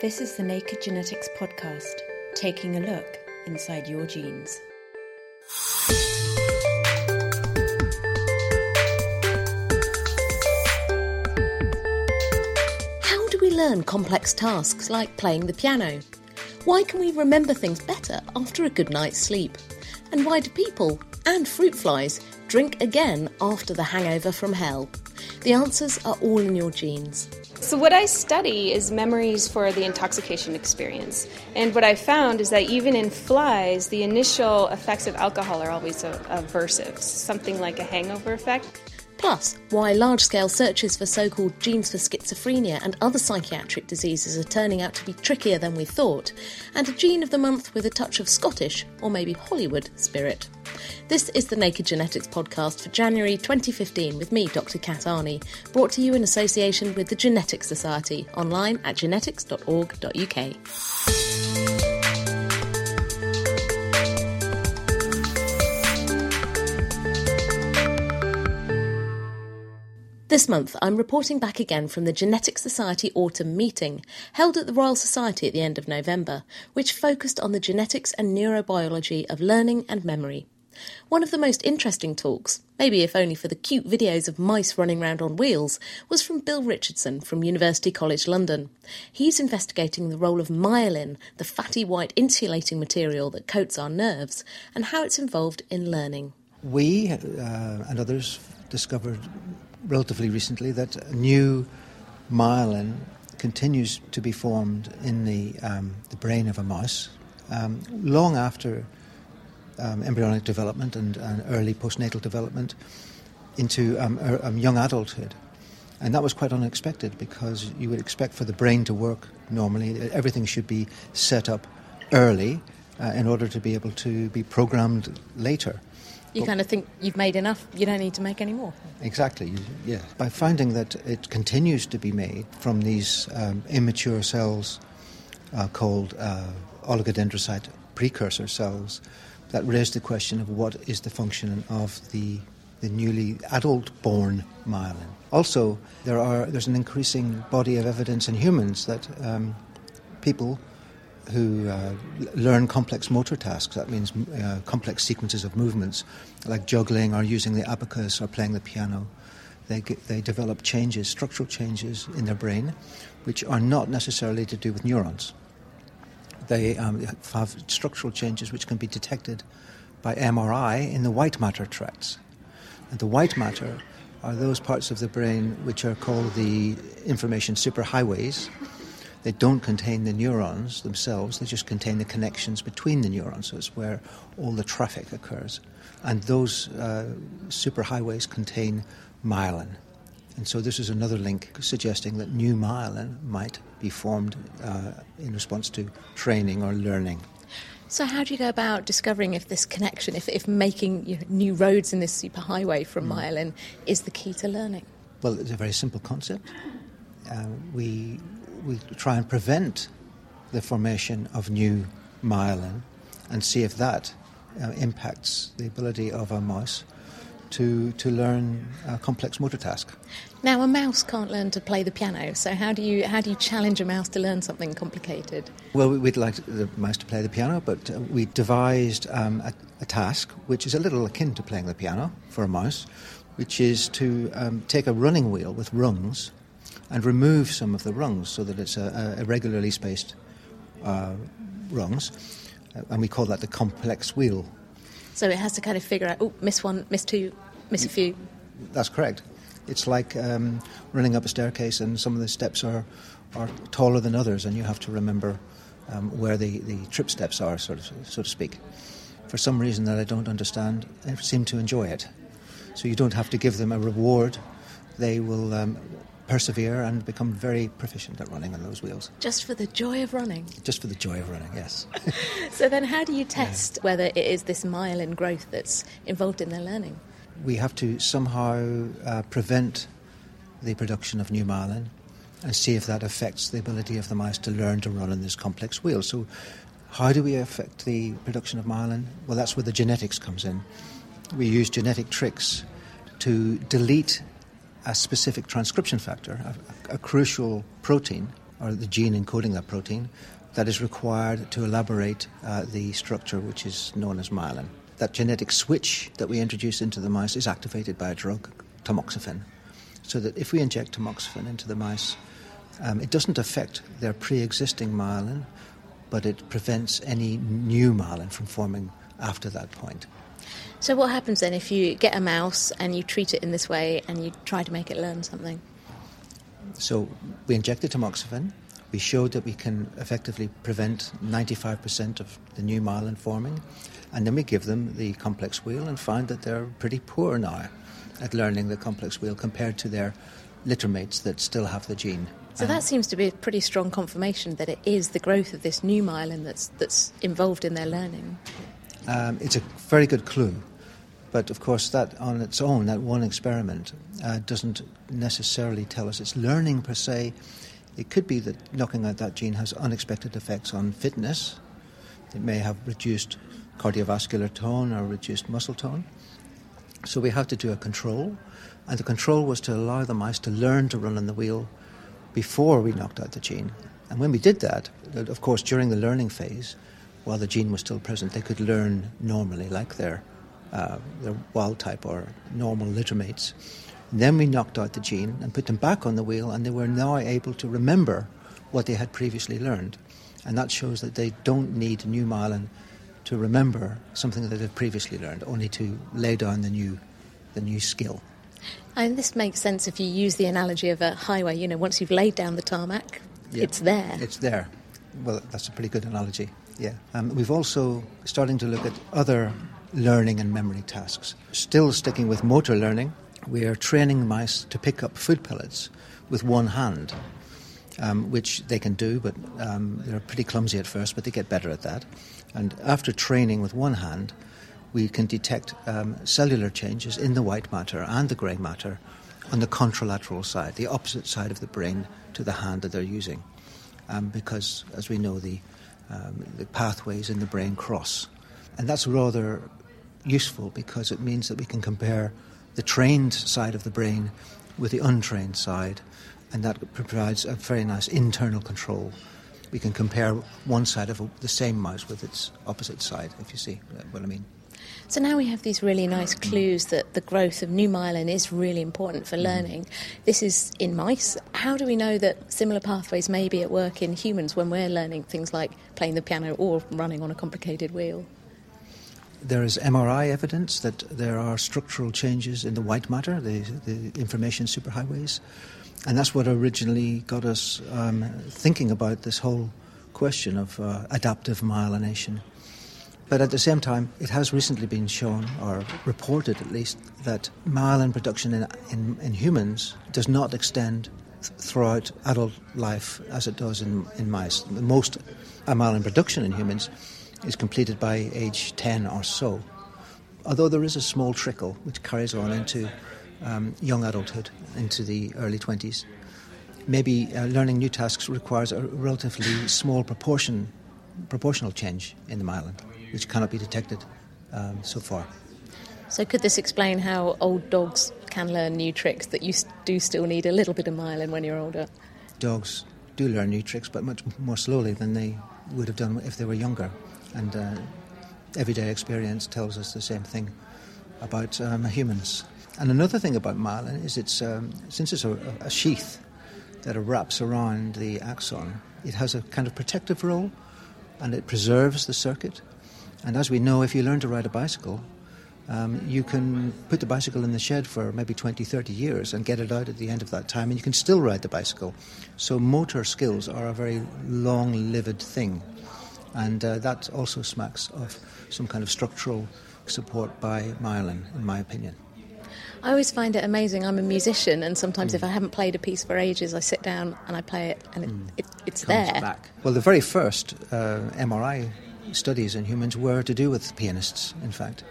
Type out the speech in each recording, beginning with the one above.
This is the Naked Genetics Podcast, taking a look inside your genes. How do we learn complex tasks like playing the piano? Why can we remember things better after a good night's sleep? And why do people and fruit flies drink again after the hangover from hell? The answers are all in your genes. So, what I study is memories for the intoxication experience. And what I found is that even in flies, the initial effects of alcohol are always aversive, something like a hangover effect. Plus, why large scale searches for so called genes for schizophrenia and other psychiatric diseases are turning out to be trickier than we thought, and a gene of the month with a touch of Scottish, or maybe Hollywood, spirit. This is the Naked Genetics podcast for January 2015 with me, Dr. Kat Arney, brought to you in association with the Genetics Society, online at genetics.org.uk. This month, I'm reporting back again from the Genetics Society Autumn Meeting, held at the Royal Society at the end of November, which focused on the genetics and neurobiology of learning and memory. One of the most interesting talks, maybe if only for the cute videos of mice running around on wheels, was from Bill Richardson from University College London. He's investigating the role of myelin, the fatty white insulating material that coats our nerves, and how it's involved in learning. We uh, and others discovered relatively recently that new myelin continues to be formed in the, um, the brain of a mouse um, long after um, embryonic development and, and, early postnatal development into um, young adulthood. And that was quite unexpected because you would expect for the brain to work normally, everything should be set up early uh, in order to be able to be programmed later. You kind of think you've made enough, you don't need to make any more. Exactly, yeah. By finding that it continues to be made from these um, immature cells uh, called uh, oligodendrocyte precursor cells, that raised the question of what is the function of the, the newly adult born myelin. Also, there are, there's an increasing body of evidence in humans that um, people who uh, learn complex motor tasks. That means uh, complex sequences of movements, like juggling or using the abacus or playing the piano. They, get, they develop changes, structural changes in their brain, which are not necessarily to do with neurons. They um, have structural changes which can be detected by MRI in the white matter tracts. And the white matter are those parts of the brain which are called the information superhighways they don't contain the neurons themselves, they just contain the connections between the neurons. So it's where all the traffic occurs. And those uh, superhighways contain myelin. And so this is another link suggesting that new myelin might be formed uh, in response to training or learning. So, how do you go about discovering if this connection, if, if making you know, new roads in this superhighway from mm. myelin is the key to learning? Well, it's a very simple concept. Uh, we we try and prevent the formation of new myelin and see if that uh, impacts the ability of a mouse to, to learn a complex motor task. Now, a mouse can't learn to play the piano, so how do you, how do you challenge a mouse to learn something complicated? Well, we'd like the mouse to play the piano, but uh, we devised um, a, a, task which is a little akin to playing the piano for a mouse, which is to um, take a running wheel with rungs and remove some of the rungs so that it's a, a irregularly spaced uh, rungs, uh, and we call that the complex wheel. So it has to kind of figure out, oh, miss one, miss two, miss a few. That's correct. It's like um, running up a staircase, and some of the steps are, are taller than others, and you have to remember um, where the, the trip steps are, sort of, so to speak. For some reason that I don't understand, I seem to enjoy it. So you don't have to give them a reward they will um, persevere and become very proficient at running on those wheels. Just for the joy of running? Just for the joy of running, yes. so then, how do you test yeah. whether it is this myelin growth that's involved in their learning? We have to somehow uh, prevent the production of new myelin and see if that affects the ability of the mice to learn to run on this complex wheel. So, how do we affect the production of myelin? Well, that's where the genetics comes in. We use genetic tricks to delete a specific transcription factor, a, a crucial protein, or the gene encoding that protein, that is required to elaborate uh, the structure which is known as myelin. That genetic switch that we introduce into the mice is activated by a drug, tamoxifen. So that if we inject tamoxifen into the mice, um, it doesn't affect their pre existing myelin, but it prevents any new myelin from forming after that point. So, what happens then if you get a mouse and you treat it in this way and you try to make it learn something? So, we injected tamoxifen. We showed that we can effectively prevent 95% of the new myelin forming. And then we give them the complex wheel and find that they're pretty poor now at learning the complex wheel compared to their littermates that still have the gene. So that seems to be a pretty strong confirmation that it is the growth of this new myelin that's, that's involved in their learning. Um, it's a very good clue. But of course, that on its own, that one experiment, uh, doesn't necessarily tell us it's learning per se. It could be that knocking out that gene has unexpected effects on fitness. It may have reduced cardiovascular tone or reduced muscle tone. So we have to do a control, and the control was to allow the mice to learn to run on the wheel before we knocked out the gene. And when we did that, of course, during the learning phase, while the gene was still present, they could learn normally, like their, uh, their wild type or normal littermates. And then we knocked out the gene and put them back on the wheel, and they were now able to remember what they had previously learned. And that shows that they don't need new myelin to remember something that they've previously learned, only to lay down the new, the new skill. And this makes sense if you use the analogy of a highway. You know, once you've laid down the tarmac, yeah, it's there. It's there. Well, that's a pretty good analogy. Yeah. Um, we've also starting to look at other learning and memory tasks. Still sticking with motor learning, we are training mice to pick up food pellets with one hand, um, which they can do, but um, they're pretty clumsy at first, but they get better at that. And after training with one hand, we can detect um, cellular changes in the white matter and the grey matter on the contralateral side, the opposite side of the brain to the hand that they're using. Um, because, as we know, the, um, the pathways in the brain cross. And that's rather useful because it means that we can compare the trained side of the brain with the untrained side, and that provides a very nice internal control we can compare one side of the same mouse with its opposite side, if you see what I mean. So now we have these really nice clues that the growth of new myelin is really important for mm. learning. This is in mice. How do we know that similar pathways may be at work in humans when we're learning things like playing the piano or running on a complicated wheel? There is MRI evidence that there are structural changes in the white matter, the, the information superhighways. And that's what originally got us um, thinking about this whole question of uh, adaptive myelination. But at the same time, it has recently been shown, or reported at least, that myelin production in, in, in humans does not extend th- throughout adult life as it does in, in mice. Most myelin production in humans is completed by age 10 or so. Although there is a small trickle which carries on into um, young adulthood into the early 20s. Maybe uh, learning new tasks requires a relatively small proportion, proportional change in the myelin, which cannot be detected um, so far. So, could this explain how old dogs can learn new tricks that you do still need a little bit of myelin when you're older? Dogs do learn new tricks, but much more slowly than they would have done if they were younger. And uh, everyday experience tells us the same thing about um, humans. And another thing about myelin is it's um, since it's a, a, sheath that wraps around the axon, it has a kind of protective role, and it preserves the circuit. And as we know, if you learn to ride a bicycle, um, you can put the bicycle in the shed for maybe 20, 30 years and get it out at the end of that time, and you can still ride the bicycle. So, motor skills are a very long lived thing, and uh, that also smacks of some kind of structural support by myelin, in my opinion. I always find it amazing. I'm a musician, and sometimes mm. if I haven't played a piece for ages, I sit down and I play it, and it, mm. it, it's there. Back. Well, the very first uh, MRI studies in humans were to do with pianists, in fact,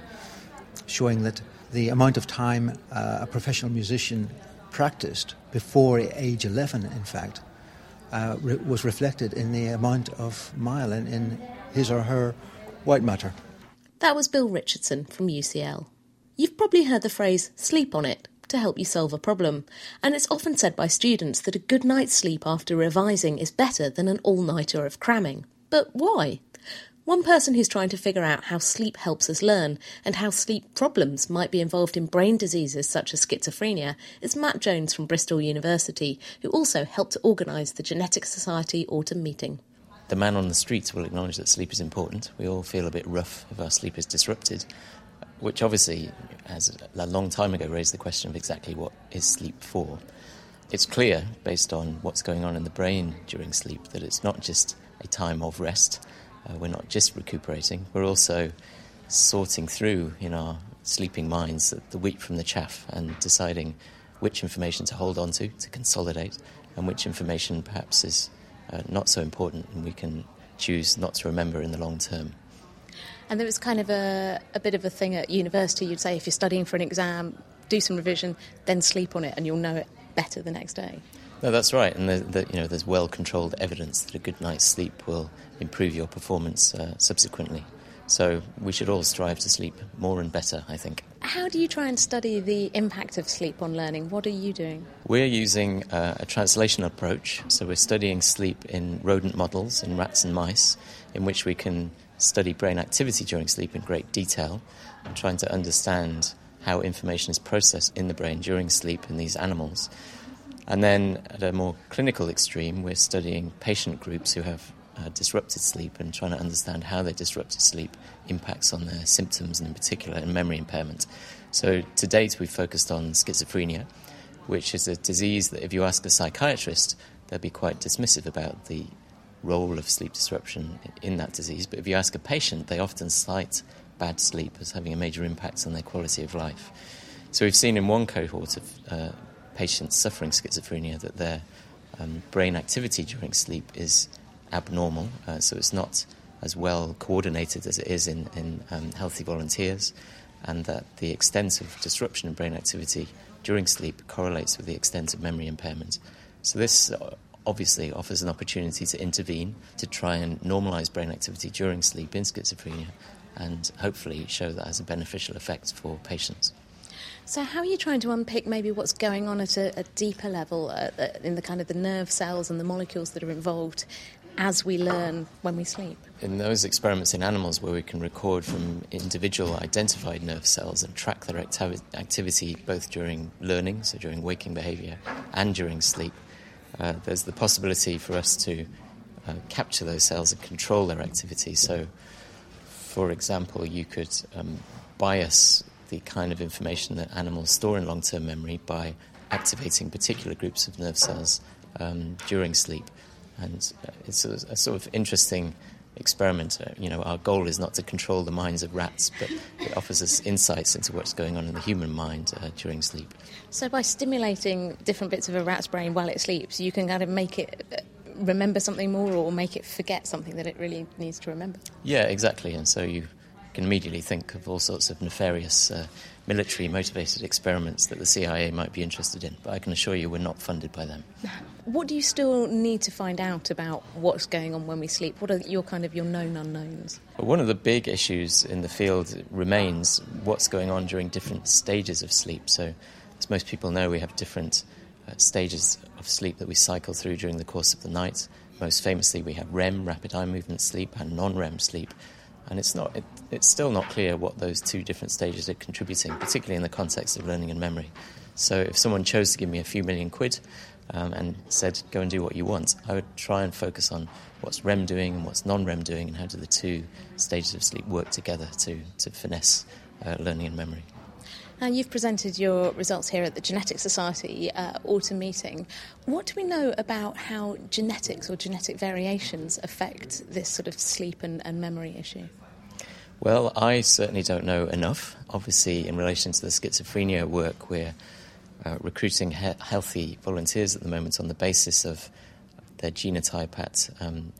showing that the amount of time uh, a professional musician practiced before age 11, in fact, uh, re- was reflected in the amount of myelin in his or her white matter. That was Bill Richardson from UCL. You've probably heard the phrase sleep on it to help you solve a problem, and it's often said by students that a good night's sleep after revising is better than an all nighter of cramming. But why? One person who's trying to figure out how sleep helps us learn and how sleep problems might be involved in brain diseases such as schizophrenia is Matt Jones from Bristol University, who also helped to organise the Genetics Society autumn meeting. The man on the street will acknowledge that sleep is important. We all feel a bit rough if our sleep is disrupted, which obviously, as a long time ago, raised the question of exactly what is sleep for. It's clear, based on what's going on in the brain during sleep, that it's not just a time of rest uh, we're not just recuperating, we're also sorting through in our sleeping minds the, the wheat from the chaff and deciding which information to hold on to, to consolidate, and which information perhaps is uh, not so important and we can choose not to remember in the long term. And there was kind of a, a bit of a thing at university, you'd say if you're studying for an exam, do some revision, then sleep on it, and you'll know it better the next day. No, that's right, and the, the, you know, there's well-controlled evidence that a good night's sleep will improve your performance uh, subsequently. So we should all strive to sleep more and better, I think. How do you try and study the impact of sleep on learning? What are you doing? We're using uh, a translation approach. So we're studying sleep in rodent models, in rats and mice, in which we can study brain activity during sleep in great detail and trying to understand how information is processed in the brain during sleep in these animals. And then at a more clinical extreme, we're studying patient groups who have uh, disrupted sleep and trying to understand how their disrupted sleep impacts on their symptoms and, in particular, in memory impairment. So, to date, we've focused on schizophrenia, which is a disease that, if you ask a psychiatrist, they'll be quite dismissive about the role of sleep disruption in that disease. But if you ask a patient, they often cite bad sleep as having a major impact on their quality of life. So, we've seen in one cohort of uh, patients suffering schizophrenia that their um, brain activity during sleep is abnormal, uh, so it's not as well coordinated as it is in, in um, healthy volunteers, and that the extent of disruption in brain activity during sleep correlates with the extent of memory impairment. So, this uh, obviously offers an opportunity to intervene to try and normalize brain activity during sleep in schizophrenia and hopefully show that has a beneficial effect for patients. So, how are you trying to unpick maybe what's going on at a, a deeper level uh, uh, in the kind of the nerve cells and the molecules that are involved as we learn when we sleep? In those experiments in animals where we can record from individual identified nerve cells and track their acti- activity both during learning, so during waking behavior, and during sleep, uh, there's the possibility for us to uh, capture those cells and control their activity. So, for example, you could um, bias the kind of information that animals store in long term memory by activating particular groups of nerve cells um, during sleep. And it's a, a, sort of interesting experiment. Uh, you know, our goal is not to control the minds of rats, but it offers us insights into what's going on in the human mind uh, during sleep. So, by stimulating different bits of a rat's brain while it sleeps, you can kind of make it uh, remember something more or make it forget something that it really needs to remember. Yeah, exactly. And so you can immediately think of all sorts of nefarious uh, military motivated experiments that the CIA might be interested in, but I can assure you we're not funded by them. What do you still need to find out about what's going on when we sleep? What are your kind of your known unknowns? Well, one of the big issues in the field remains what's going on during different stages of sleep. So, as most people know, we have different uh, stages of sleep that we cycle through during the course of the night. Most famously, we have REM, rapid eye movement sleep, and non REM sleep and it's not it, it's still not clear what those two different stages are contributing, particularly in the context of learning and memory. So if someone chose to give me a few million quid um, and said go and do what you want, I would try and focus on what's REM doing and what's non-REM doing, and how do the two stages of sleep work together to to finesse uh, learning and memory. Now, you've presented your results here at the Genetic Society uh, autumn meeting. What do we know about how genetics or genetic variations affect this sort of sleep and, and memory issue? Well, I certainly don't know enough. Obviously, in relation to the schizophrenia work, we're uh, recruiting he- healthy volunteers at the moment on the basis of their genotype at um,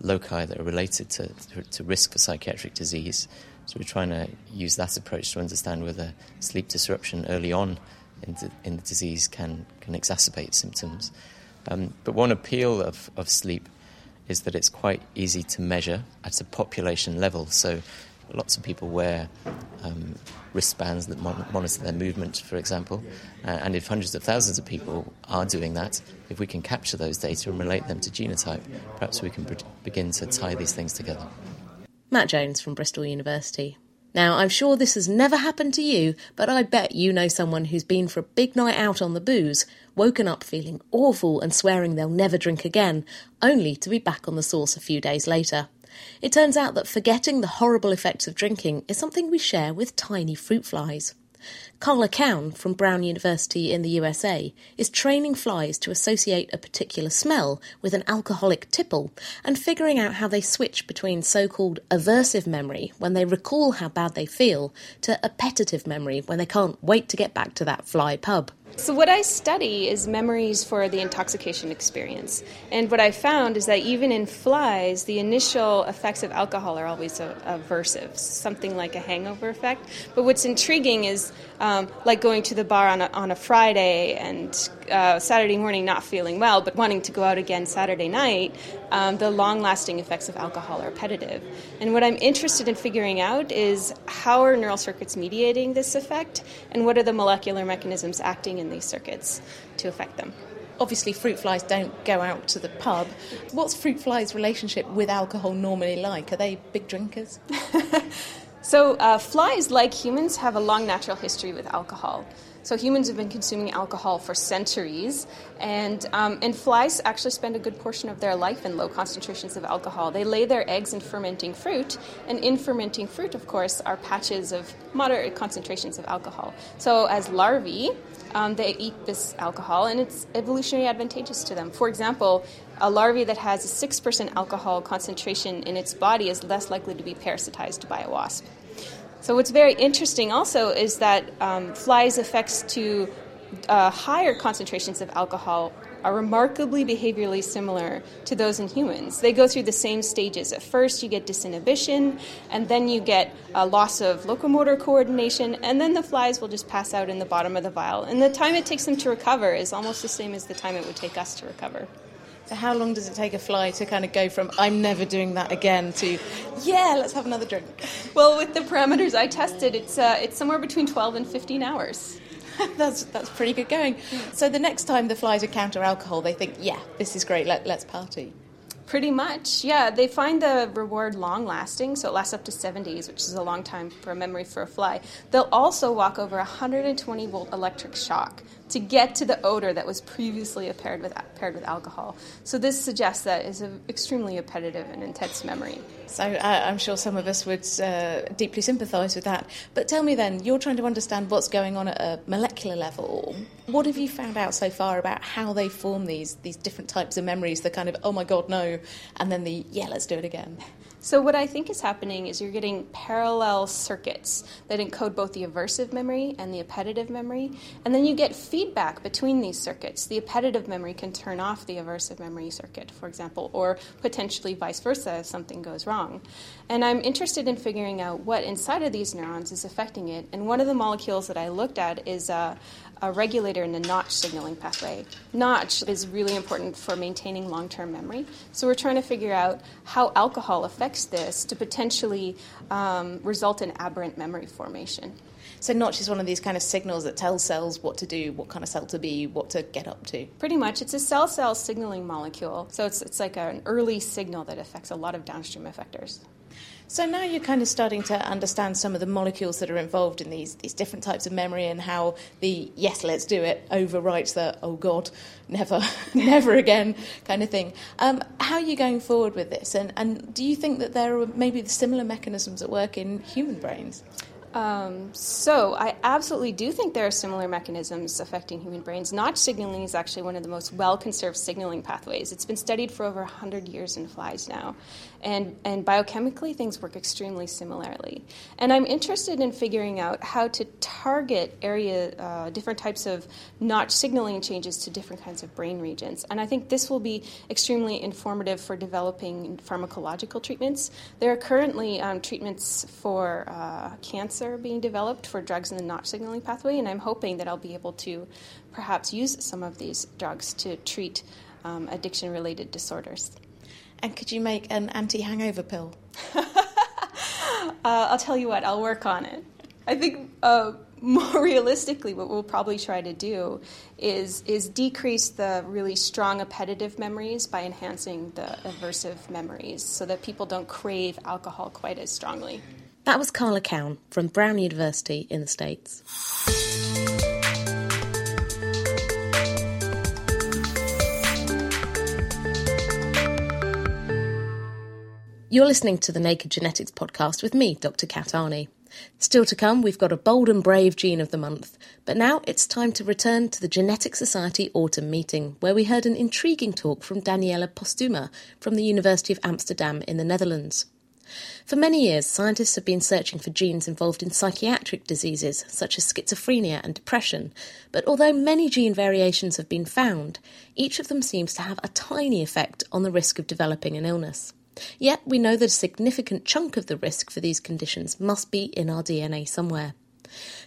loci that are related to, to risk for psychiatric disease. So we're trying to use that approach to understand whether sleep disruption early on in the, in the disease can, can exacerbate symptoms. Um, but one appeal of, of sleep is that it's quite easy to measure at a population level. So lots of people wear um, wristbands that mon- monitor their movement, for example. Uh, and if hundreds of thousands of people are doing that, if we can capture those data and relate them to genotype, perhaps we can pre- begin to tie these things together. Matt Jones from Bristol University. Now, I'm sure this has never happened to you, but I bet you know someone who's been for a big night out on the booze, woken up feeling awful and swearing they'll never drink again, only to be back on the sauce a few days later. It turns out that forgetting the horrible effects of drinking is something we share with tiny fruit flies. Karla Kaun from Brown University in the USA is training flies to associate a particular smell with an alcoholic tipple and figuring out how they switch between so called aversive memory when they recall how bad they feel to appetitive memory when they can't wait to get back to that fly pub. So, what I study is memories for the intoxication experience. And what I found is that even in flies, the initial effects of alcohol are always aversive, something like a hangover effect. But what's intriguing is um, like going to the bar on a, on a Friday and uh, Saturday morning not feeling well, but wanting to go out again Saturday night, um, the long lasting effects of alcohol are appetitive. And what I'm interested in figuring out is how are neural circuits mediating this effect, and what are the molecular mechanisms acting in these circuits to affect them. Obviously, fruit flies don't go out to the pub. What's fruit flies' relationship with alcohol normally like? Are they big drinkers? so, uh, flies, like humans, have a long natural history with alcohol. So humans have been consuming alcohol for centuries, and um, and flies actually spend a good portion of their life in low concentrations of alcohol. They lay their eggs in fermenting fruit, and in fermenting fruit, of course, are patches of moderate concentrations of alcohol. So as larvae, um, they eat this alcohol, and it's evolutionarily advantageous to them. For example, a larvae that has a 6% alcohol concentration in its body is less likely to be parasitized by a wasp. So, what's very interesting also is that um, flies' effects to uh, higher concentrations of alcohol are remarkably behaviorally similar to those in humans. They go through the same stages. At first, you get disinhibition, and then you get a loss of locomotor coordination, and then the flies will just pass out in the bottom of the vial. And the time it takes them to recover is almost the same as the time it would take us to recover. So, how long does it take a fly to kind of go from I'm never doing that again to yeah, let's have another drink? Well, with the parameters I tested, it's uh, it's somewhere between 12 and 15 hours. that's that's pretty good going. So the next time the flies encounter alcohol, they think, yeah, this is great. Let, let's party. Pretty much, yeah. They find the reward long lasting, so it lasts up to seven days, which is a long time for a memory for a fly. They'll also walk over a 120 volt electric shock to get to the odor that was previously paired with, paired with alcohol. So this suggests that it's an extremely appetitive and intense memory. So uh, I'm sure some of us would uh, deeply sympathise with that. But tell me then, you're trying to understand what's going on at a molecular level. What have you found out so far about how they form these these different types of memories? The kind of oh my god no, and then the yeah let's do it again. So, what I think is happening is you're getting parallel circuits that encode both the aversive memory and the appetitive memory, and then you get feedback between these circuits. The appetitive memory can turn off the aversive memory circuit, for example, or potentially vice versa if something goes wrong. And I'm interested in figuring out what inside of these neurons is affecting it. And one of the molecules that I looked at is uh, a regulator in the Notch signaling pathway. Notch is really important for maintaining long term memory. So we're trying to figure out how alcohol affects this to potentially um, result in aberrant memory formation. So Notch is one of these kind of signals that tells cells what to do, what kind of cell to be, what to get up to. Pretty much. It's a cell-cell signaling molecule. So it's, it's like an early signal that affects a lot of downstream effectors. So now you're kind of starting to understand some of the molecules that are involved in these these different types of memory and how the yes, let's do it overwrites the oh god, never, never again kind of thing. Um, how are you going forward with this? And and do you think that there are maybe similar mechanisms at work in human brains? Um, so, I absolutely do think there are similar mechanisms affecting human brains. Notch signaling is actually one of the most well conserved signaling pathways. It's been studied for over 100 years in flies now. And, and biochemically, things work extremely similarly. And I'm interested in figuring out how to target area, uh, different types of notch signaling changes to different kinds of brain regions. And I think this will be extremely informative for developing pharmacological treatments. There are currently um, treatments for uh, cancer being developed for drugs in the notch signaling pathway, and I'm hoping that I'll be able to perhaps use some of these drugs to treat um, addiction related disorders. And could you make an anti hangover pill? uh, I'll tell you what, I'll work on it. I think uh, more realistically, what we'll probably try to do is, is decrease the really strong appetitive memories by enhancing the aversive memories so that people don't crave alcohol quite as strongly. That was Karla Kaun from Brown University in the States. You're listening to the Naked Genetics podcast with me, Dr. Kat Arney. Still to come, we've got a bold and brave gene of the month. But now it's time to return to the Genetic Society autumn meeting, where we heard an intriguing talk from Daniela Posthuma from the University of Amsterdam in the Netherlands. For many years, scientists have been searching for genes involved in psychiatric diseases such as schizophrenia and depression, but although many gene variations have been found, each of them seems to have a tiny effect on the risk of developing an illness. Yet we know that a significant chunk of the risk for these conditions must be in our DNA somewhere.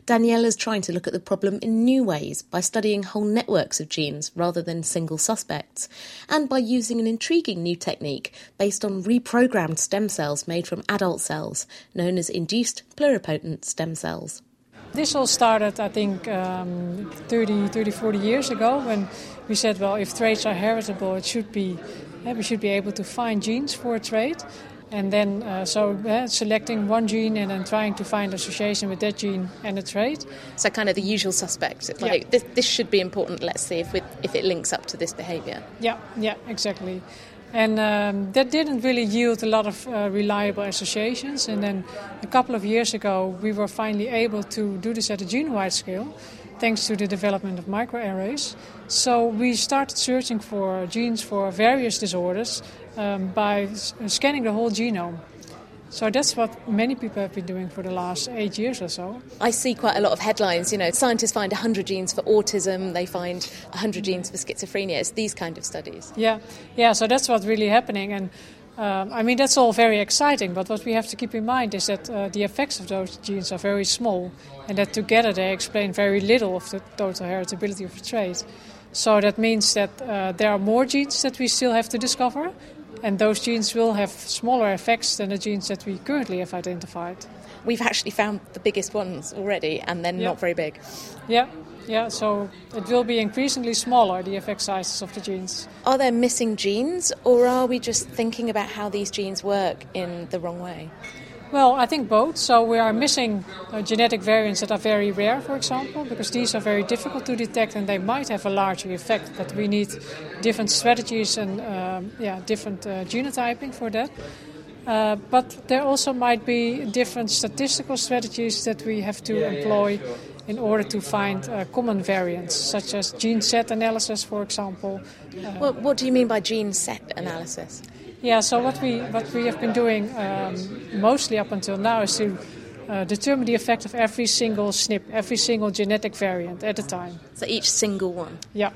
Danielle is trying to look at the problem in new ways by studying whole networks of genes rather than single suspects, and by using an intriguing new technique based on reprogrammed stem cells made from adult cells, known as induced pluripotent stem cells. This all started, I think, um, 30, 30, 40 years ago when we said, well, if traits are heritable, it should be we should be able to find genes for a trait. And then, uh, so uh, selecting one gene and then trying to find association with that gene and a trait. So, kind of the usual suspects. It's like yeah. this, this should be important. Let's see if we, if it links up to this behaviour. Yeah, yeah, exactly. And um, that didn't really yield a lot of uh, reliable associations. And then a couple of years ago, we were finally able to do this at a genome-wide scale thanks to the development of microarrays. So we started searching for genes for various disorders um, by scanning the whole genome. So that's what many people have been doing for the last eight years or so. I see quite a lot of headlines. You know, scientists find 100 genes for autism, they find 100 genes for schizophrenia. It's these kind of studies. Yeah, yeah. So that's what's really happening, and um, I mean, that's all very exciting, but what we have to keep in mind is that uh, the effects of those genes are very small, and that together they explain very little of the total heritability of the trait. So that means that uh, there are more genes that we still have to discover, and those genes will have smaller effects than the genes that we currently have identified. We've actually found the biggest ones already, and they're not very big. Yeah, yeah, so it will be increasingly smaller, the effect sizes of the genes. Are there missing genes, or are we just thinking about how these genes work in the wrong way? Well, I think both. So we are missing uh, genetic variants that are very rare, for example, because these are very difficult to detect and they might have a larger effect. But we need different strategies and um, yeah, different uh, genotyping for that. Uh, but there also might be different statistical strategies that we have to employ in order to find uh, common variants, such as gene set analysis, for example. Uh, well, what do you mean by gene set analysis? Yeah, so what we what we have been doing um, mostly up until now is to uh, determine the effect of every single SNP, every single genetic variant at a time. So each single one. Yeah.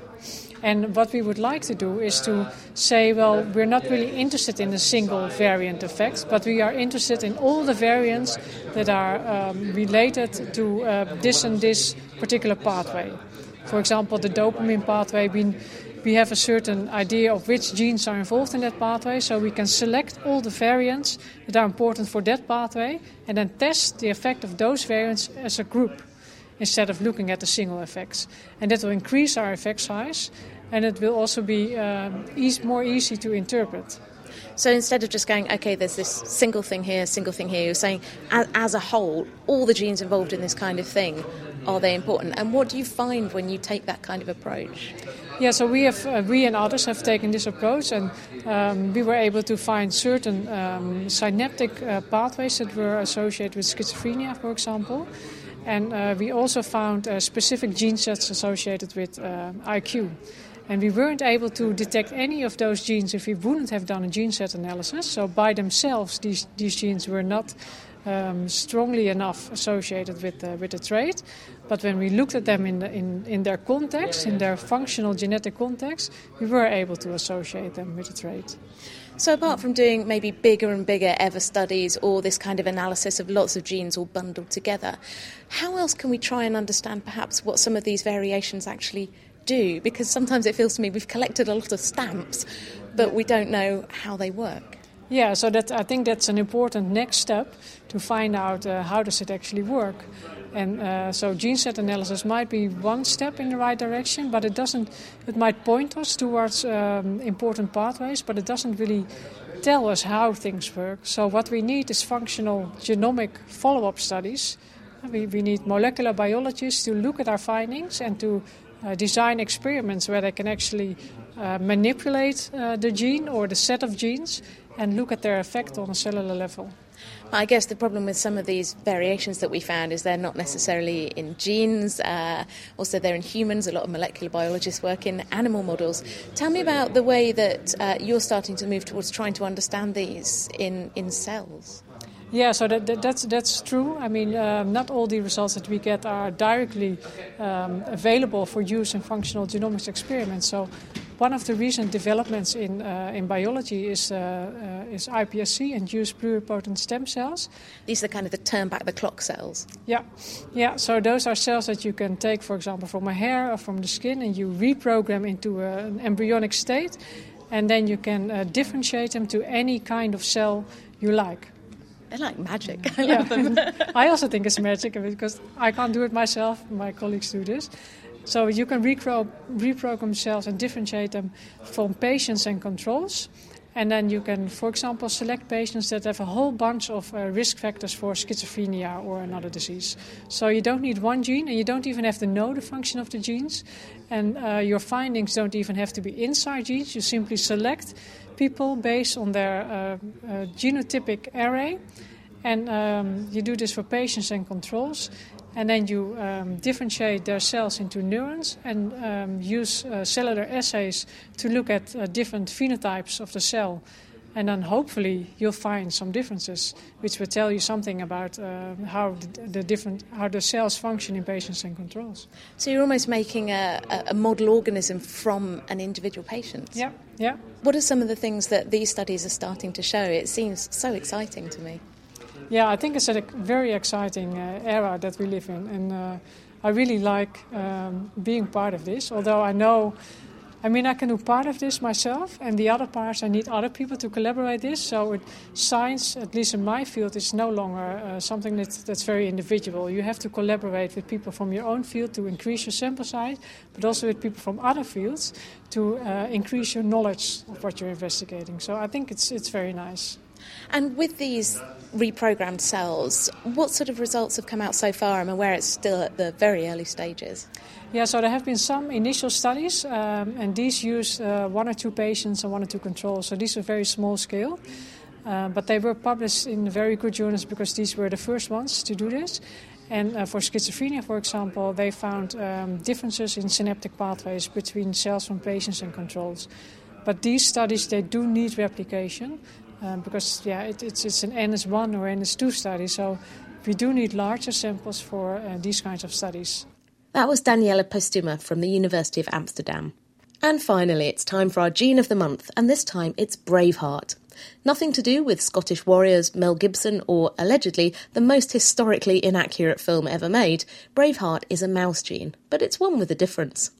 And what we would like to do is to say, well, we're not really interested in a single variant effect, but we are interested in all the variants that are um, related to uh, this and this particular pathway. For example, the dopamine pathway, we, we have a certain idea of which genes are involved in that pathway, so we can select all the variants that are important for that pathway and then test the effect of those variants as a group instead of looking at the single effects. And that will increase our effect size and it will also be um, easy, more easy to interpret. So instead of just going, okay, there's this single thing here, single thing here, you're saying as, as, a whole, all the genes involved in this kind of thing, are they important? And what do you find when you take that kind of approach? Yeah, so we have uh, we and others have taken this approach, and um, we were able to find certain um, synaptic uh, pathways that were associated with schizophrenia, for example, and uh, we also found uh, specific gene sets associated with uh, IQ. And we weren't able to detect any of those genes if we wouldn't have done a gene set analysis. So by themselves, these these genes were not um, strongly enough associated with the, with the trait. But when we looked at them in, the, in, in their context, in their functional genetic context, we were able to associate them with the trait. So, apart from doing maybe bigger and bigger ever studies or this kind of analysis of lots of genes all bundled together, how else can we try and understand perhaps what some of these variations actually do? Because sometimes it feels to me we've collected a lot of stamps, but we don't know how they work. Yeah, so that I think that's an important next step to find out uh, how does it actually work. And uh, so gene set analysis might be one step in the right direction, but it doesn't. It might point us towards um, important pathways, but it doesn't really tell us how things work. So what we need is functional genomic follow-up studies. We, we need molecular biologists to look at our findings and to uh, design experiments where they can actually uh, manipulate uh, the gene or the set of genes and look at their effect on a cellular level. I guess the problem with some of these variations that we found is they're not necessarily in genes, uh, also they're in humans. A lot of molecular biologists work in animal models. Tell me about the way that uh, you're starting to move towards trying to understand these in, in cells. Yeah, so that, that, that's that's true. I mean, um, not all the results that we get are directly um, available for use in functional genomics experiments. So one of the recent developments in, uh, in biology is, uh, uh, is iPSC, induced pluripotent stem cells. These are kind of the turn back the clock cells. Yeah, yeah. So those are cells that you can take, for example, from a hair or from the skin, and you reprogram into a, an embryonic state, and then you can uh, differentiate them to any kind of cell you like. They're like magic. I love yeah. them. I also think it's magic because I can't do it myself. My colleagues do this. So you can repro- reprogram cells and differentiate them from patients and controls. And then you can, for example, select patients that have a whole bunch of uh, risk factors for schizophrenia or another disease. So you don't need one gene, and you don't even have to know the function of the genes. And uh, your findings don't even have to be inside genes. You simply select people based on their uh, uh genotypic array. And um, you do this for patients and controls. And then you um, differentiate their cells into neurons and um, use uh, cellular assays to look at uh, different phenotypes of the cell. And then hopefully you'll find some differences, which will tell you something about uh, how the, the, different how the cells function in patients and controls. So you're almost making a, a model organism from an individual patient. Yeah, yeah. What are some of the things that these studies are starting to show? It seems so exciting to me. Yeah, I think it's a very exciting uh, era that we live in, and uh, I really like um, being part of this. Although I know, I mean, I can do part of this myself, and the other parts I need other people to collaborate this. So it, science, at least in my field, is no longer uh, something that's, that's very individual. You have to collaborate with people from your own field to increase your sample size, but also with people from other fields to uh, increase your knowledge of what you're investigating. So I think it's it's very nice. And with these reprogrammed cells, what sort of results have come out so far? I'm aware it's still at the very early stages. Yeah, so there have been some initial studies, um, and these use uh, one or two patients and one or two controls. So these are very small scale. Uh, but they were published in very good journals because these were the first ones to do this. And uh, for schizophrenia, for example, they found um, differences in synaptic pathways between cells from patients and controls. But these studies, they do need replication. Um, because yeah, it, it's, it's an NS1 or NS2 study, so we do need larger samples for uh, these kinds of studies. That was Daniela Posthuma from the University of Amsterdam. And finally, it's time for our Gene of the Month, and this time it's Braveheart. Nothing to do with Scottish warriors, Mel Gibson, or allegedly the most historically inaccurate film ever made. Braveheart is a mouse gene, but it's one with a difference.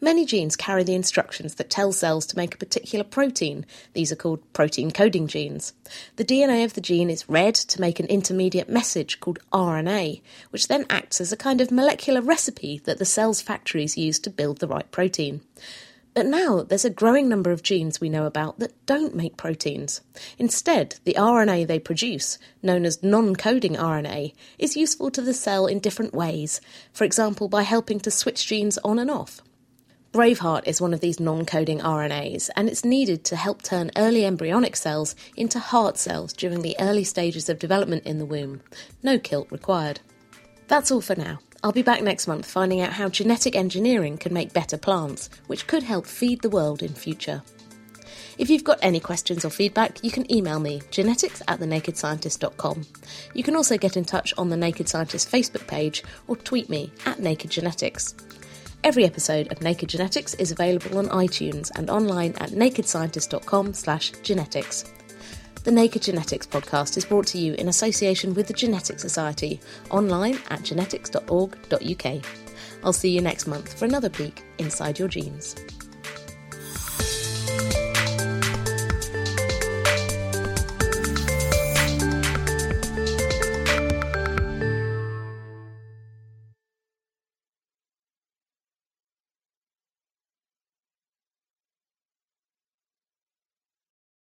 Many genes carry the instructions that tell cells to make a particular protein. These are called protein coding genes. The DNA of the gene is read to make an intermediate message called RNA, which then acts as a kind of molecular recipe that the cell's factories use to build the right protein. But now there's a growing number of genes we know about that don't make proteins. Instead, the RNA they produce, known as non coding RNA, is useful to the cell in different ways, for example, by helping to switch genes on and off. Braveheart is one of these non coding RNAs, and it's needed to help turn early embryonic cells into heart cells during the early stages of development in the womb. No kilt required. That's all for now. I'll be back next month finding out how genetic engineering can make better plants, which could help feed the world in future. If you've got any questions or feedback, you can email me, genetics at thenakedscientist.com. You can also get in touch on the Naked Scientist Facebook page or tweet me at Naked Genetics. Every episode of Naked Genetics is available on iTunes and online at nakedscientist.com slash genetics. The Naked Genetics podcast is brought to you in association with the Genetics Society, online at genetics.org.uk. I'll see you next month for another peek inside your genes.